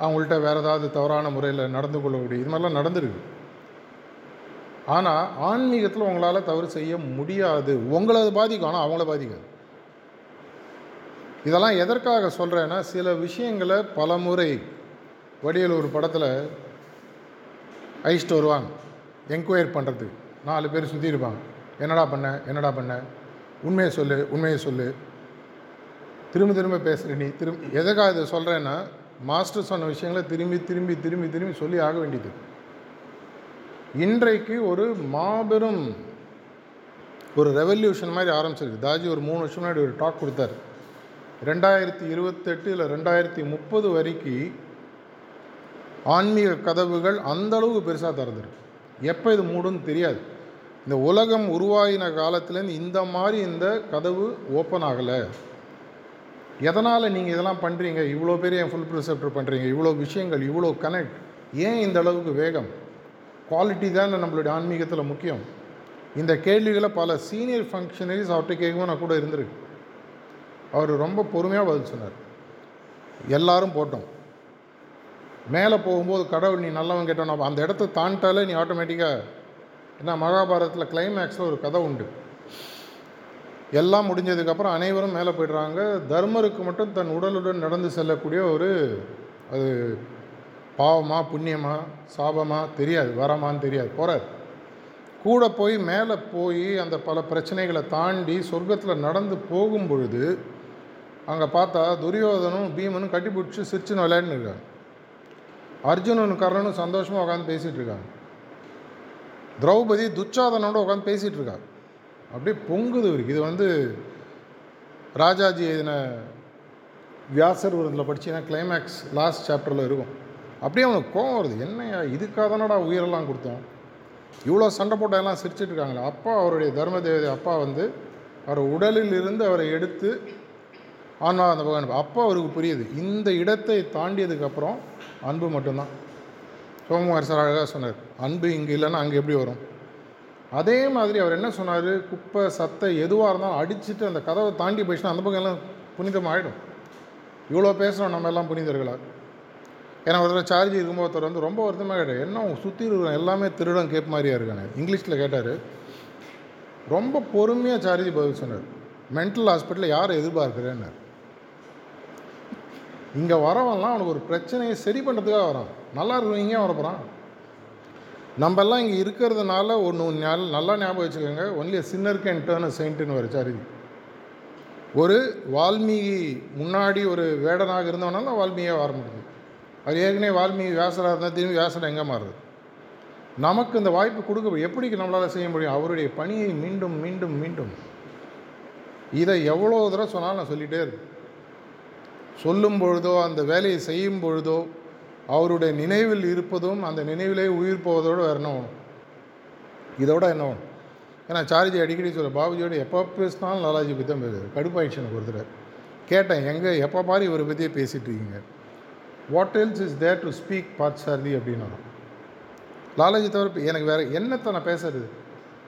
அவங்கள்ட்ட வேறு ஏதாவது தவறான முறையில் நடந்து கொள்ளக்கூடிய இது மாதிரிலாம் நடந்துருக்கு. ஆனால் ஆன்மீகத்தில் உங்களால் தவறு செய்ய முடியாது. உங்களை அது பாதிக்கும் ஆனால் அவங்கள பாதிக்காது. இதெல்லாம் எதற்காக சொல்கிறேன்னா சில விஷயங்களை பல முறை வடிவேல் ஒரு படத்தில் அழிச்சிட்டு வருவாங்க என்கொயர் பண்ணுறதுக்கு நாலு பேர் சுற்றி இருப்பாங்க என்னடா பண்ண? என்னடா பண்ண? உண்மையை சொல்லு உண்மையை சொல்லு. திரும்ப திரும்ப பேசுகிற நீ. திரும்ப எதுக்காக இதை சொல்கிறேன்னா மாஸ்டர் சொன்ன விஷயங்களை திரும்பி திரும்பி திரும்பி திரும்பி சொல்லி ஆக வேண்டியது. இன்றைக்கு ஒரு மாபெரும் ஒரு ரெவல்யூஷன் மாதிரி ஆரம்பிச்சிருக்கு. தாஜி ஒரு மூணு வருஷம் முன்னாடி ஒரு டாக் கொடுத்தாரு. ரெண்டாயிரத்தி இருபத்தெட்டு இல்லை ரெண்டாயிரத்தி முப்பது வரைக்கும் ஆன்மீக கதவுகள் அந்தளவுக்கு பெருசாக திறந்துருக்கு. எப்போ இது மூடுன்னு தெரியாது. இந்த உலகம் உருவாகின காலத்துலேருந்து இந்த மாதிரி இந்த கதவு ஓப்பன் ஆகலை. எதனால் நீங்கள் இதெல்லாம் பண்ணுறீங்க இவ்வளோ பெரிய ஃபுல் ப்ரிசெப்டர் பண்ணுறீங்க இவ்வளோ விஷயங்கள் இவ்வளோ கனெக்ட் ஏன் இந்த அளவுக்கு வேகம்? குவாலிட்டி தான் நம்மளுடைய ஆன்மீகத்தில் முக்கியம். இந்த கேள்விகளை பல சீனியர் ஃபங்க்ஷனரிஸ் அவர்கிட்ட கேட்கவும் நான் கூட இருந்திருக்கு. அவர் ரொம்ப பொறுமையாக பதில் சொன்னார். எல்லாரும் போட்டோம். மேலே போகும்போது கடவுள் நீ நல்லவன் கேட்டவன் அந்த இடத்த தாண்டிட்டாலே நீ ஆட்டோமேட்டிக்காக ஏன்னா மகாபாரதத்தில் கிளைமேக்ஸில் ஒரு கதை உண்டு. எல்லாம் முடிஞ்சதுக்கப்புறம் அனைவரும் மேலே போயிடுறாங்க. தர்மருக்கு மட்டும் தன் உடலுடன் நடந்து செல்லக்கூடிய ஒரு அது பாவமா புண்ணியமா சாபமா தெரியாது வரமான்னு தெரியாது போகிறார் கூட போய் மேலே போய் அந்த பல பிரச்சனைகளை தாண்டி சொர்க்கத்தில் நடந்து போகும் பொழுது அங்கே பார்த்தா துரியோதனும் பீமனும் கட்டி பிடிச்சி சிரிச்சுன்னு விளையாடுன்னு இருக்காங்க. அர்ஜுனனும் கர்ணனும் சந்தோஷமாக உட்காந்து பேசிகிட்டு இருக்காங்க. திரௌபதி துச்சாதனோட உட்காந்து பேசிகிட்டு இருக்காங்க. அப்படியே பொங்குது இவருக்கு. இது வந்து ராஜாஜி எழுதின வியாசர் விருதில் படிச்சீங்கன்னா கிளைமேக்ஸ் லாஸ்ட் சாப்டரில் இருக்கும். அப்படியே அவனுக்கு கோவம் வருது. என்னையா இதுக்காக தானடா உயிரெல்லாம் கொடுத்தோம்? இவ்வளோ சண்டை போட்ட எல்லாம் சிரிச்சிட்டு இருக்காங்களே. அப்பா அவருடைய தர்ம தேவதை அப்பா வந்து அவர் உடலில் இருந்து அவரை எடுத்து ஆன்மா அந்த பகவான் அப்போ அவருக்கு புரியுது. இந்த இடத்தை தாண்டியதுக்கப்புறம் அன்பு மட்டும்தான். சோமகுமார் சார் அழகாக சொன்னார் அன்பு இங்கே இல்லைன்னா அங்கே எப்படி வரும்? அதே மாதிரி அவர் என்ன சொன்னார்? குப்பை சத்தை எதுவாக இருந்தாலும் அடிச்சுட்டு அந்த கதவை தாண்டி போயிடுச்சுன்னா அந்த பக்கம் எல்லாம் புனிதம் ஆகிடும் இவ்வளோ பேசுகிறோம் நம்ம எல்லாம் புனிதர்களா? ஏன்னா ஒரு சார்ஜ் இருக்கும்போது ஒருத்தர் வந்து ரொம்ப வருத்தமாக கேட்டார். என்ன சுற்றி இருக்கிற எல்லாமே திருடம் கேப் மாதிரியா இருக்கானே? இங்கிலீஷில் கேட்டார். ரொம்ப பொறுமையாக சார்ஜி பதில் சொன்னார். மென்டல் ஹாஸ்பிட்டலில் யாரை எதிர்பார்க்குறேன்னார்? இங்கே வரவன்லாம் அவனுக்கு ஒரு பிரச்சனையை சரி பண்ணுறதுக்காக வரான். நல்லா இருக்கிறவங்க வரப்போகிறான் நம்ம எல்லாம் இங்கே இருக்கிறதுனால ஒன்று நல்லா ஞாபகம் வச்சுக்கோங்க. ஒன்லி சின்னர் கேன் செயின்ட்டுன்னு வரைச்சார் சாரி ஒரு வால்மீகி முன்னாடி ஒரு வேடனாக இருந்தவனால வால்மீகியாக வர முடியுது அது ஏற்கனவே வால்மீகி வியாசராக இருந்தால் திரும்பி வியாசர் எங்கே மாறுது? நமக்கு இந்த வாய்ப்பு கொடுக்க எப்படி நம்மளால் செய்ய முடியும்? அவருடைய பணியை மீண்டும் மீண்டும் மீண்டும். இதை எவ்வளோ தடவை சொன்னாலும் நான் சொல்லிகிட்டே இருக்கேன் சொல்லும் பொழுதோ அந்த வேலையை செய்யும் பொழுதோ அவருடைய நினைவில் இருப்பதும் அந்த நினைவிலே உயிர் போவதோடு வேறு என்ன வேணும்? இதோட என்ன வேணும்? ஏன்னா சார்ஜி அடிக்கடி சொல்ல பாபுஜியோட எப்போ பேசினாலும் லாலாஜி பற்றி தான் பேசுது கடுப்பாயிடுச்சு எனக்கு ஒருத்தர் கேட்டேன் எங்கே எப்போ பாரு இவரை பற்றியே பேசிகிட்டு இருக்கீங்க? What else is there to speak part Chariji அப்படின்னா லாலாஜி தவிர எனக்கு வேறு என்னத்தை நான் பேசுறது?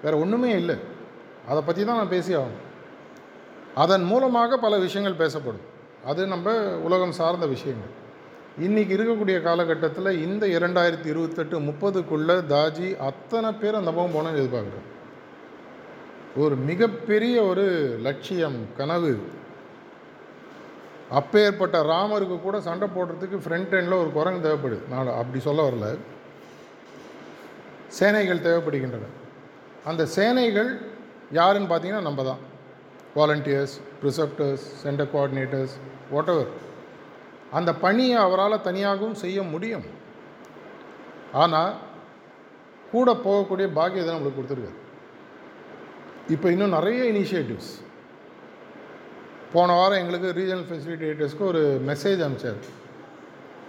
வேறு ஒன்றுமே இல்லை. அதை பற்றி தான் நான் பேசி ஆகணும். அதன் மூலமாக பல விஷயங்கள் பேசப்படும். அது நம்ம உலகம் சார்ந்த விஷயங்கள். இன்றைக்கி இருக்கக்கூடிய காலகட்டத்தில் இந்த இரண்டாயிரத்தி இருபத்தெட்டு முப்பதுக்குள்ளே தாஜி அத்தனை பேர் அந்த பக்கம் போகணும்னு எதிர்பார்க்குறோம். ஒரு மிகப்பெரிய ஒரு லட்சியம் கனவு. அப்பேற்பட்ட ராமருக்கு கூட சண்டை போடுறதுக்கு ஃப்ரண்ட் எண்டில் ஒரு குரங்கு தேவைப்படுது. நான் அப்படி சொல்ல வரல. சேனைகள் தேவைப்படுகின்றன. அந்த சேனைகள் யாருன்னு பார்த்தீங்கன்னா நம்ம தான். Volunteers preceptors center coordinators whatever அந்த பணியை அவரால் தனியாகவும் செய்ய முடியும். ஆனால் கூட போகக்கூடிய பாக்கியத்தை நம்மளுக்கு கொடுத்துருக்காரு. இப்போ இன்னும் நிறைய இனிஷியேட்டிவ்ஸ் போன வாரம் எங்களுக்கு ரீஜனல் ஃபெசிலிட்டேட்டர்ஸ்க்கு ஒரு மெசேஜ் அனுப்பிச்சார்.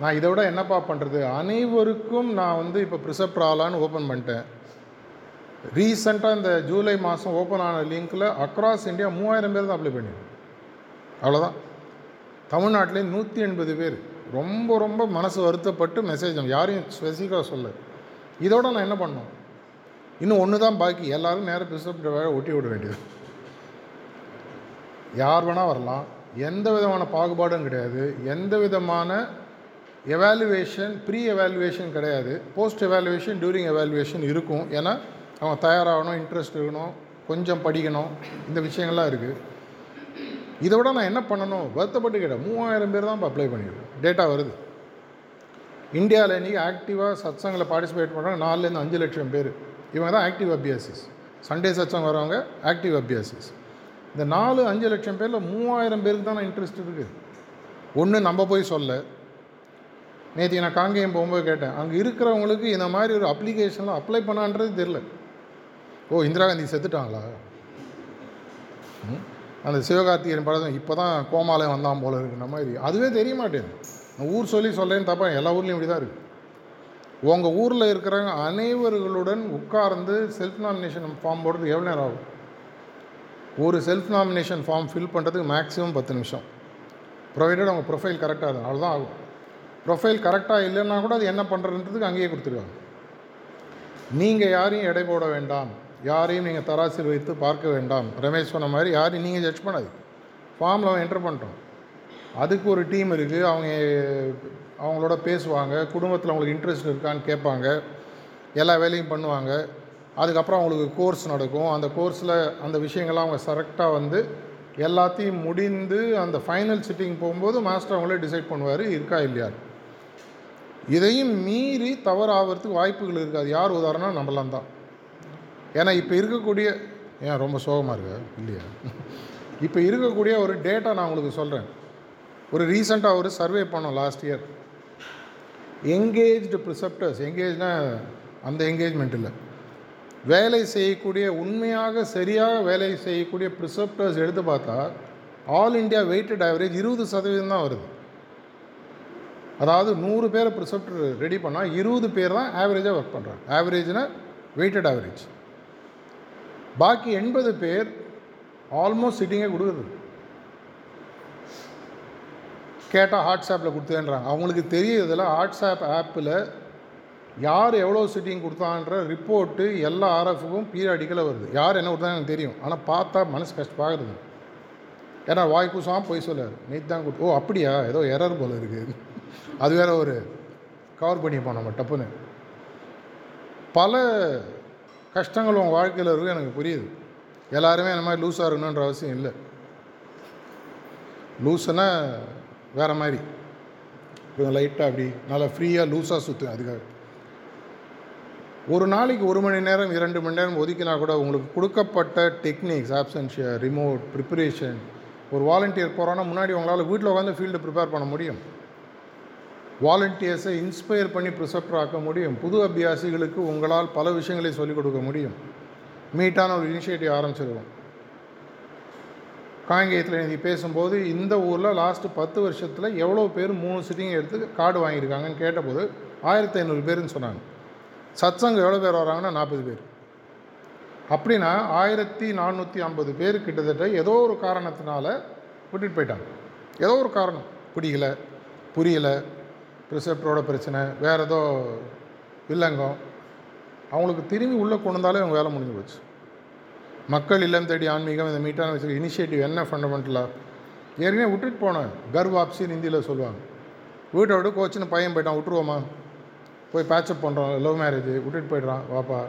நான் இதை விட என்னப்பா பண்ணுறது அனைவருக்கும் நான் வந்து இப்போ ப்ரிசப்டர் ஆலான்னு ஓப்பன் பண்ணிட்டேன். ரீசெண்டாக இந்த ஜூலை மாதம் ஓப்பன் ஆன லிங்க்கில் அக்ராஸ் இந்தியா மூவாயிரம் பேர் தான் அப்ளை பண்ணியிருக்கோம் அவ்வளோதான் தமிழ்நாட்டிலே நூற்றி எண்பது பேர். ரொம்ப ரொம்ப மனசு வருத்தப்பட்டு மெசேஜ் யாரையும் ஸ்பெசிஃபிக்காக சொல்ல இதோட நான் என்ன பண்ணோம் இன்னும் ஒன்று தான் பாக்கி. எல்லோரும் நேரம் ப்ரிசப்டர் வேலை ஒட்டி விட வேண்டியது. யார் வேணால் வரலாம். எந்த விதமான பாகுபாடும் கிடையாது. எந்த விதமான எவாலுவேஷன் ப்ரீ எவாலுவேஷன் கிடையாது. போஸ்ட் எவாலுவேஷன் டியூரிங் எவாலுவேஷன் இருக்கும். ஏன்னா அவங்க தயாராகணும் இன்ட்ரெஸ்ட் இருக்கணும் கொஞ்சம் படிக்கணும் இந்த விஷயங்கள்லாம் இருக்குது இதை விட நான் என்ன பண்ணணும்? வருத்தப்பட்டு கேட்டேன். மூவாயிரம் பேர் தான் இப்போ அப்ளை பண்ணியிருக்கேன் டேட்டா வருது. இந்தியாவில் இன்றைக்கி ஆக்டிவாக சத்சங்கில் பார்ட்டிசிபேட் பண்ணுறாங்க நாலுலேருந்து அஞ்சு லட்சம் பேர். இவங்க தான் ஆக்டிவ் அபியாசிஸ். சண்டே சத்சங் வரவங்க ஆக்டிவ் அபியாசிஸ். இந்த நாலு அஞ்சு லட்சம் பேரில் மூவாயிரம் பேருக்கு தான் இன்ட்ரெஸ்ட் இருக்குது ஒன்று நம்ம போய் சொல்ல. நேற்று நான் காங்கேயம் போகும்போது கேட்டேன். அங்கே இருக்கிறவங்களுக்கு இந்த மாதிரி ஒரு அப்ளிகேஷனில் அப்ளை பண்ணான்றது தெரில ஓ இந்திரா காந்தி செத்துட்டாங்களா? அந்த சிவகார்த்திகேயன் படம் இப்போ தான் கோமாலே வந்தான் போல இருக்கிற மாதிரி. அதுவே தெரிய மாட்டேங்குது. ஊர் சொல்லி சொல்கிறேன்னு தப்பா எல்லா ஊர்லேயும் இப்படி தான் இருக்குது உங்கள் ஊரில் இருக்கிறவங்க அனைவர்களுடன் உட்கார்ந்து செல்ஃப் நாமினேஷன் ஃபார்ம் போடுறது எவ்வளோ நேரம் ஆகும்? ஒரு செல்ஃப் நாமினேஷன் ஃபார்ம் ஃபில் பண்ணுறதுக்கு மேக்ஸிமம் பத்து நிமிஷம். ப்ரொவைடட் அவங்க ப்ரொஃபைல் கரெக்டாக இருக்கும் அவ்வளோதான் ஆகும். ப்ரொஃபைல் கரெக்டாக இல்லைன்னா கூட அது என்ன பண்ணுறதுன்றதுக்கு அங்கேயே கொடுத்துருவாங்க. நீங்கள் யாரையும் எடை போட வேண்டாம். யாரையும் நீங்கள் தராசில் வைத்து பார்க்க வேண்டாம். ரமேஷ் சொன்ன மாதிரி யாரையும் நீங்கள் ஜட்ஜ் பண்ணாது ஃபார்மில் அவன் என்டர் பண்ணுறோம் அதுக்கு ஒரு டீம் இருக்குது அவங்க அவங்களோட பேசுவாங்க. குடும்பத்தில் அவங்களுக்கு இன்ட்ரெஸ்ட் இருக்கான்னு கேட்பாங்க. எல்லா வேலையும் பண்ணுவாங்க. அதுக்கப்புறம் அவங்களுக்கு கோர்ஸ் நடக்கும். அந்த கோர்ஸில் அந்த விஷயங்கள்லாம் அவங்க கரெக்டாக வந்து எல்லாத்தையும் முடிந்து அந்த ஃபைனல் சிட்டிங் போகும்போது மாஸ்டர் அவங்களே டிசைட் பண்ணுவார் இருக்கா இல்லையா? இதையும் மீறி தவறாகிறதுக்கு வாய்ப்புகள் இருக்காது. யார் உதாரணம்? நம்மளாம் தான். ஏன்னா இப்போ இருக்கக்கூடிய ஏன் ரொம்ப சோகமாக இருக்கா? இல்லையா? இப்போ இருக்கக்கூடிய ஒரு டேட்டா நான் உங்களுக்கு சொல்கிறேன் ஒரு ரீசெண்டாக ஒரு சர்வே பண்ணோம் லாஸ்ட் இயர் எங்கேஜ்டு ப்ரிசப்டர்ஸ் எங்கேஜ்னா அந்த எங்கேஜ்மெண்ட் இல்லை. வேலை செய்யக்கூடிய உண்மையாக சரியாக வேலை செய்யக்கூடிய ப்ரிசெப்டர்ஸ் எடுத்து பார்த்தா ஆல் இந்தியா வெயிட்டட் ஆவரேஜ் இருபது சதவீதம் தான் வருது. அதாவது நூறு பேரை ப்ரிசப்டர் ரெடி பண்ணால் இருபது பேர் தான் ஆவரேஜாக ஒர்க் பண்ணுறாங்க ஆவரேஜ்னா வெயிட்டட் ஆவரேஜ் பாக்கி எண்பது பேர் ஆல்மோஸ்ட் சிட்டிங்கே கொடுக்குறது. கேட்டால் வாட்ஸ்ஆப்பில் கொடுத்தேன்றாங்க அவங்களுக்கு தெரியறதில்ல வாட்ஸ்ஆப் ஆப்பில் யார் எவ்வளோ சிட்டிங் கொடுத்தான்ற ரிப்போர்ட்டு எல்லா ஆர்எஃப்க்கும் பீரியாடிக்கலாக வருது. யார் என்ன கொடுத்தா எனக்கு தெரியும். ஆனால் பார்த்தா மனசு கஷ்டம் பார்க்குறது ஏன்னா வாய் போய் சொல்லார் நேற்று தான் கொடுத்து ஓ அப்படியா? ஏதோ எரர் போல் இருக்குது அது வேற ஒரு கவர் பண்ணிப்போம் நம்ம டப்புன்னு. பல கஷ்டங்கள் உங்கள் வாழ்க்கையில் இருக்கும் எனக்கு புரியுது. எல்லாருமே அந்த மாதிரி லூஸாக இருக்கணுன்ற அவசியம் இல்லை. லூஸுன்னா வேறு மாதிரி. கொஞ்சம் லைட்டாக அப்படி நல்லா ஃப்ரீயாக லூஸாக சுற்றுவேன் அதுக்காக. ஒரு நாளைக்கு ஒரு மணி நேரம் இரண்டு மணி நேரம் ஒதுக்கினா கூட உங்களுக்கு கொடுக்கப்பட்ட டெக்னிக்ஸ் ஆப்சன்ஷியர் ரிமோட் ப்ரிப்பரேஷன் ஒரு வாலண்டியர் போகிறோன்னா முன்னாடி உங்களால் வீட்டில் உட்காந்து ஃபீல்டு ப்ரிப்பேர் பண்ண முடியும். வாலண்டியர்ஸை இன்ஸ்பயர் பண்ணி ப்ரிசப்டர் ஆக்க முடியும். புது அபியாசிகளுக்கு உங்களால் பல விஷயங்களை சொல்லிக் கொடுக்க முடியும். மீட்டான ஒரு இனிஷியேட்டிவ் ஆரம்பிச்சிருவோம். காங்கேயத்தில் இன்றைக்கி பேசும்போது இந்த ஊரில் லாஸ்ட்டு பத்து வருஷத்தில் எவ்வளோ பேர் மூணு சிட்டிங் எடுத்து கார்டு வாங்கியிருக்காங்கன்னு கேட்டபோது ஆயிரத்தி ஐநூறு பேருன்னு சொன்னாங்க. சத்சங்கம் எவ்வளோ பேர் வராங்கன்னா நாற்பது பேர். அப்படின்னா ஆயிரத்தி நானூற்றி ஐம்பது பேர் கிட்டத்தட்ட ஏதோ ஒரு காரணத்தினால விட்டுட்டு போயிட்டாங்க. ஏதோ ஒரு காரணம். பிடிக்கலை புரியலை. ரிசப்டரோட பிரச்சனை வேறு ஏதோ வில்லங்கம் அவங்களுக்கு திரும்பி உள்ளே கொண்டு வந்தாலே அவங்க வேலை முடிஞ்சு போச்சு. மக்கள் இல்லம் தேடி ஆன்மீகம் இந்த மீட்டான வச்சு இனிஷியேட்டிவ் என்ன ஃபண்டமெண்டலாக ஏற்கனவே விட்டுட்டு போனேன். கர்வாப்சின்னு ஹிந்தியில் சொல்லுவாங்க. வீட்டை விட்டு கோச்சின்னு பையன் போயிட்டான் விட்டுருவோமா போய் பேச்சப் பண்ணுறோம் லவ் மேரேஜ் விட்டுட்டு போயிடுறான். வாப்பா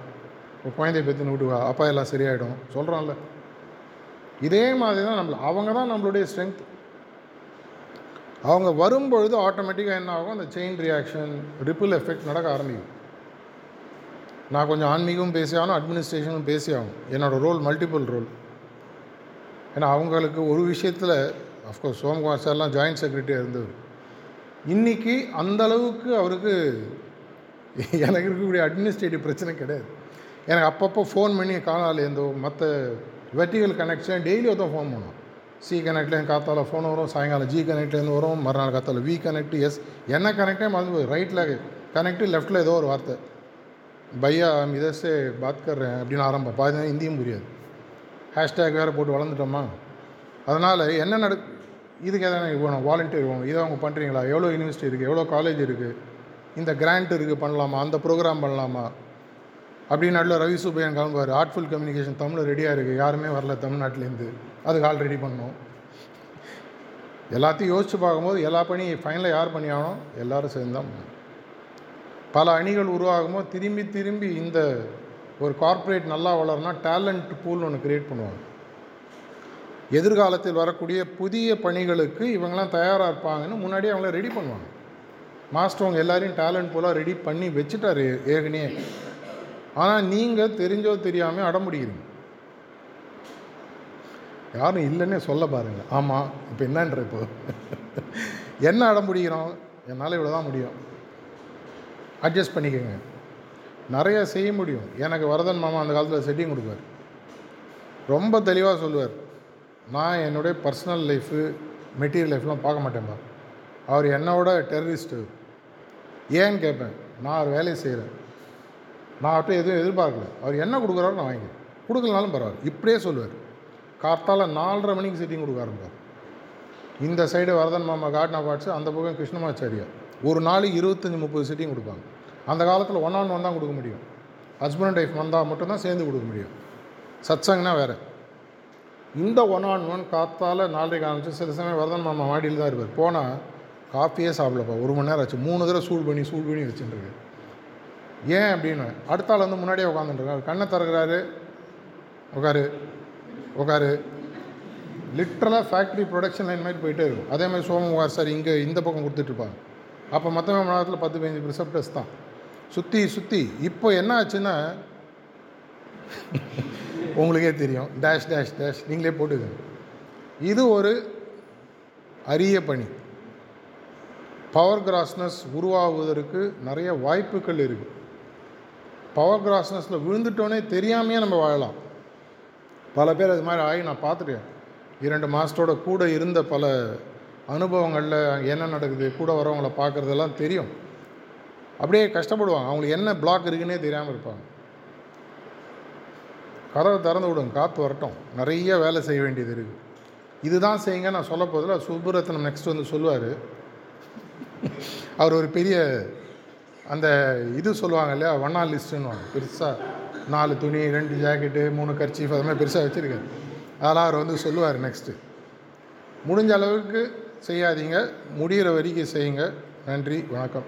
ஒரு குழந்தைய பெற்றுன்னு விட்டுவா அப்பா எல்லாம் சரியாயிடும். சொல்கிறான்ல இதே மாதிரி தான் நம்மளை அவங்க தான் நம்மளுடைய ஸ்ட்ரென்த் அவங்க வரும்பொழுது ஆட்டோமேட்டிக்காக என்ன ஆகும் அந்த செயின் ரியாக்ஷன் ரிப்பிள் எஃபெக்ட் நடக்க ஆரம்பிக்கும். நான் கொஞ்சம் ஆன்மீகமும் பேசி ஆகணும் அட்மினிஸ்ட்ரேஷனும் பேசி ஆகும் என்னோடய ரோல் மல்டிபிள் ரோல் ஏன்னா அவங்களுக்கு ஒரு விஷயத்தில் அஃப்கோர்ஸ் சோம்குமார் சார்லாம் ஜாயின்ட் செக்ரட்டரியாக இருந்தவர். இன்றைக்கி அந்தளவுக்கு அவருக்கு எனக்கு இருக்கக்கூடிய அட்மினிஸ்ட்ரேட்டிவ் பிரச்சனை கிடையாது. எனக்கு அப்பப்போ ஃபோன் பண்ணி காணாலேருந்தோ மற்ற வெர்டிகல் கனெக்ஷன் டெய்லி ஒருத்தன் ஃபோன் பண்ணுவோம் சி கனெக்ட்லேருந்து காத்தால ஃபோன் வரும் சாயங்காலம் ஜி கனெக்ட்லேருந்து வரும் மறுநாள் காத்தால் வி கனெக்ட் எஸ் என்ன கனெக்டே மறந்து போய் ரைட்டில் கனெக்ட் லெஃப்ட்டில் ஏதோ ஒரு வார்த்தை. பையா இதே பாத் கர்றேன் அப்படின்னு ஆரம்பம். பாதி இந்தியும் புரியாது. ஹேஷ்டேக் வேறு போட்டு வளர்ந்துட்டோமா? அதனால் என்ன நட இதுக்கு எதனா வேணும் வாலண்டியர் வேணும் இதை அவங்க பண்ணுறீங்களா எவ்வளோ யூனிவர்சிட்டி இருக்குது எவ்வளோ காலேஜ் இருக்குது இந்த கிராண்ட் இருக்குது பண்ணலாமா? அந்த ப்ரோக்ராம் பண்ணலாமா? அப்படின்னு நாட்டில் ரவி சுப்பையன் கிளம்புவார். ஆர்ட்ஃபுல் கம்யூனிகேஷன் தமிழில் ரெடியாக இருக்குது யாருமே வரல தமிழ்நாட்டிலேருந்து. அதுக்கு ஆள் ரெடி பண்ணணும். எல்லாத்தையும் யோசித்து பார்க்கும்போது எல்லா பணியும் ஃபைனலாக யார் பண்ணி ஆகணும் எல்லோரும் சேர்ந்து தான் பல அணிகள் உருவாகும்போது திரும்பி திரும்பி இந்த ஒரு கார்ப்பரேட் நல்லா வளரனா டேலண்ட் பூல் ஒன்று க்ரியேட் பண்ணுவாங்க. எதிர்காலத்தில் வரக்கூடிய புதிய பணிகளுக்கு இவங்களாம் தயாராக இருப்பாங்கன்னு முன்னாடியே அவங்கள ரெடி பண்ணுவாங்க. மாஸ்டர் அவங்க எல்லாரையும் டேலண்ட் பூலாக ரெடி பண்ணி வச்சுட்டார் ஏகனே. ஆனால் நீங்கள் தெரிஞ்சோ தெரியாமல் அடம் முடிக்கிறீங்க யாரும் இல்லைன்னே சொல்ல பாருங்கள் ஆமாம் இப்போ என்னன்ற இப்போ? என்ன அடம் பிடிக்கிறோம்? என்னால் இவ்வளோ தான் முடியும். அட்ஜஸ்ட் பண்ணிக்கோங்க. நிறைய செய்ய முடியும். எனக்கு வரதன் மாமா அந்த காலத்தில் செட்டிங் கொடுப்பார். ரொம்ப தெளிவாக சொல்லுவார். நான் என்னுடைய பர்சனல் லைஃபு மெட்டீரியல் லைஃப்லாம் பார்க்க மாட்டேன்பா. அவர் என்னோட டெரரிஸ்ட்டு ஏன்னு கேட்பேன். நான் அவர் வேலையை செய்கிறேன் நான் அவர்கிட்ட எதுவும் எதிர்பார்க்கல. அவர் என்ன கொடுக்குறாரோ நான் வாங்கிக்கிறேன். கொடுக்கலனாலும் பரவாயில்ல. இப்படியே சொல்லுவார். கார்த்தால நாலரை மணிக்கு சிட்டிங் கொடுக்க ஆரம்பிப்பார். இந்த சைடு வரதன் மாமா காட்னா பாட்ஸு அந்த பக்கம் கிருஷ்ணமாச்சாரியா ஒரு நாளைக்கு இருபத்தஞ்சி முப்பது சிட்டிங் கொடுப்பாங்க. அந்த காலத்தில் ஒன் ஆன் ஒன் தான் கொடுக்க முடியும். ஹஸ்பண்ட் அண்ட் ஒய்ஃப் வந்தால் மட்டும்தான் சேர்ந்து கொடுக்க முடியும். சத்சங்னா வேறு. இந்த ஒன் ஆன் ஒன் காத்தால் நாளைக்கு ஆரம்பிச்சு சில சமயம் வரதன் மாமா மாடியில் தான் இருப்பார். போனால் காஃபியே சாப்பிடலப்பா. ஒரு மணி நேரம் ஆச்சு. மூணு தடவை சூடு பண்ணி சூடு பண்ணி வச்சுட்டுருக்கு ஏன் அப்படின்னு அடுத்த ஆள் வந்து முன்னாடியே உட்காந்துட்டுருக்காரு கண்ணை திறக்கிறாரு. உட்காரு. உட்காரு லிட்ரலாக ஃபேக்ட்ரி ப்ரொடக்ஷன் லைன் மாதிரி போயிட்டே இருக்கும். அதே மாதிரி சோமகுமார் சார் இங்கே இந்த பக்கம் கொடுத்துட்ருப்பாங்க அப்போ மற்ற நேரத்தில் பத்து பதினஞ்சு ரிசப்டர்ஸ் தான். சுற்றி சுற்றி இப்போ என்ன ஆச்சுன்னா உங்களுக்கே தெரியும். டேஷ் டேஷ் டேஷ் நீங்களே போட்டுக்கங்க. இது ஒரு அரிய பணி. பவர் கிராஸ்னஸ் உருவாகுவதற்கு நிறைய வாய்ப்புகள் இருக்குது பவர் கிராஸ்னஸில் விழுந்துட்டோன்னே தெரியாமையே நம்ம வாழலாம். பல பேர் அது மாதிரி ஆகி நான் பார்த்துட்டேன். இரண்டு மாதத்தோட கூட இருந்த பல அனுபவங்களில் என்ன நடக்குது கூட வரவங்கள பார்க்குறதெல்லாம் தெரியும். அப்படியே கஷ்டப்படுவாங்க. அவங்களுக்கு என்ன பிளாக் இருக்குன்னே தெரியாமல் இருப்பாங்க. கதவை திறந்து விடுங்க காற்று வரட்டும். நிறைய வேலை செய்ய வேண்டியது இருக்குது இதுதான் செய்யுங்க நான் சொல்ல போதில் சுப்புரத்னம் நெக்ஸ்ட் வந்து சொல்லுவார். அவர் ஒரு பெரிய அந்த இது சொல்லுவாங்க இல்லையா ஒன்னா லிஸ்ட்டுன்னு பெருசாக நாலு துணி ரெண்டு ஜாக்கெட்டு மூணு கர்ச்சீஃப் அது மாதிரி பெருசாக வச்சுருக்காரு. அதெல்லாம் அவர் வந்து சொல்லுவார் நெக்ஸ்ட்டு முடிஞ்ச அளவுக்கு செய்யாதீங்க. முடிகிற வரைக்கும் செய்யுங்க. நன்றி வணக்கம்.